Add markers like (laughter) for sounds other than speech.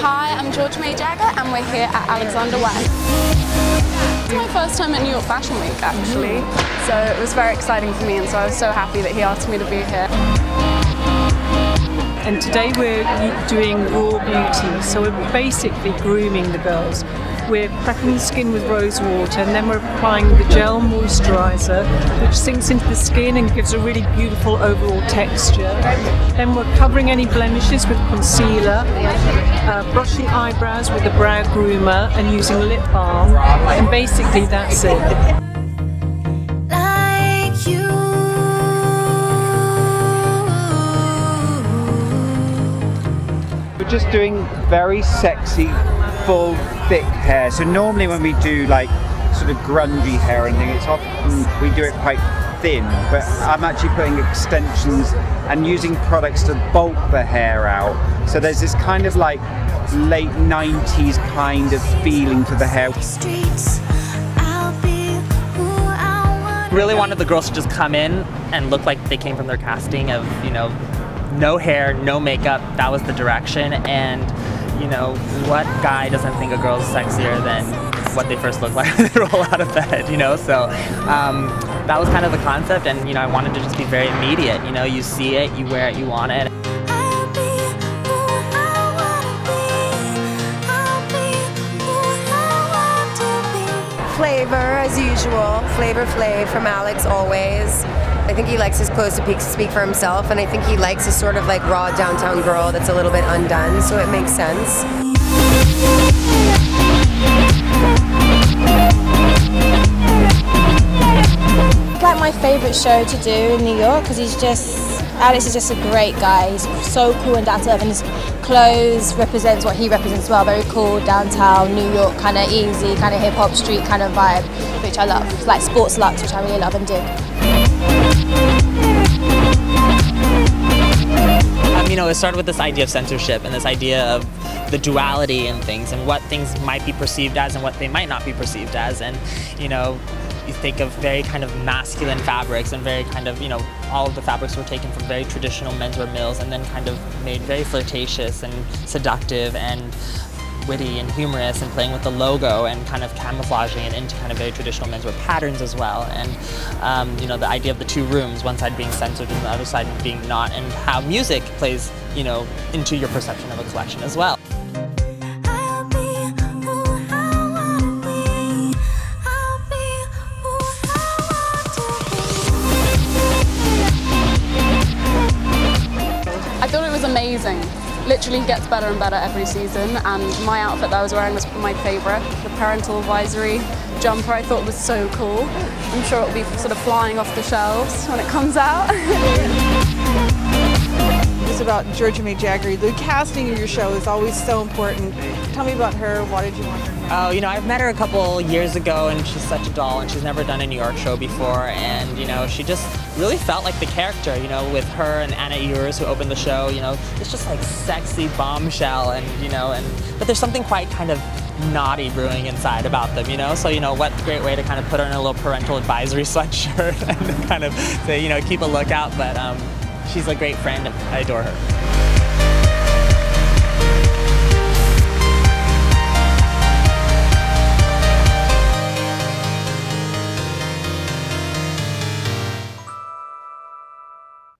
Hi, I'm Georgia May Jagger and we're here at Alexander Wang. It's my first time at New York Fashion Week actually, so it was very exciting for me and so I was so happy that he asked me to be here. And today we're doing raw beauty, so we're basically grooming the girls. We're prepping the skin with rose water and then we're applying the gel moisturiser which sinks into the skin and gives a really beautiful overall texture. Then we're covering any blemishes with concealer, uh, brushing eyebrows with a brow groomer and using lip balm and basically that's it. We're just doing very sexy, full, thick hair. So normally when we do like sort of grungy hair and things, it's often we do it quite thin. But I'm actually putting extensions and using products to bulk the hair out. So there's this kind of like late 90s kind of feeling to the hair. Really wanted the girls to just come in and look like they came from their casting of you know no hair no makeup that was the direction and you know what guy doesn't think a girl's sexier than what they first look like (laughs) when they roll out of bed you know so um, that was kind of the concept and you know i wanted to just be very immediate you know you see it you wear it you want it. Flavor as usual. Flavor Flav from Alex always. I think he likes his clothes to pe- speak for himself, and I think he likes his sort of like raw downtown girl that's a little bit undone, so it makes sense. Like my favourite show to do in New York because he's just Alex is just a great guy. He's so cool and down to earth, and his clothes represents what he represents well. Very cool, downtown New York, kind of easy, kind of hip hop street kind of vibe, which I love. Like sports luxe, which I really love and dig. Um, you know, it started with this idea of censorship and this idea of the duality in things and what things might be perceived as and what they might not be perceived as. And, you know, you think of very kind of masculine fabrics and very kind of, you know, all of the fabrics were taken from very traditional menswear mills and then kind of made very flirtatious and seductive and witty and humorous and playing with the logo and kind of camouflaging it into kind of very traditional menswear patterns as well. And um, you know the idea of the two rooms, one side being censored and the other side being not, and how music plays you know into your perception of a collection as well. I thought it was amazing. Literally gets better and better every season and my outfit that I was wearing was my favourite. The parental advisory jumper I thought was so cool. I'm sure it'll be sort of flying off the shelves when it comes out. (laughs) About Georgia May Jagger. The casting of your show is always so important. Tell me about her. Why did you want her? Oh, you know, I've met her a couple years ago, and she's such a doll, and she's never done a New York show before, and you know, she just really felt like the character. You know, with her and Anna Ewers, who opened the show. You know, it's just like sexy bombshell, and you know, and but there's something quite kind of naughty brewing inside about them. You know, so you know, what great way to kind of put in a little parental advisory (laughs) sweatshirt and kind of say, you know, keep a lookout. But um, She's a great friend. I adore her.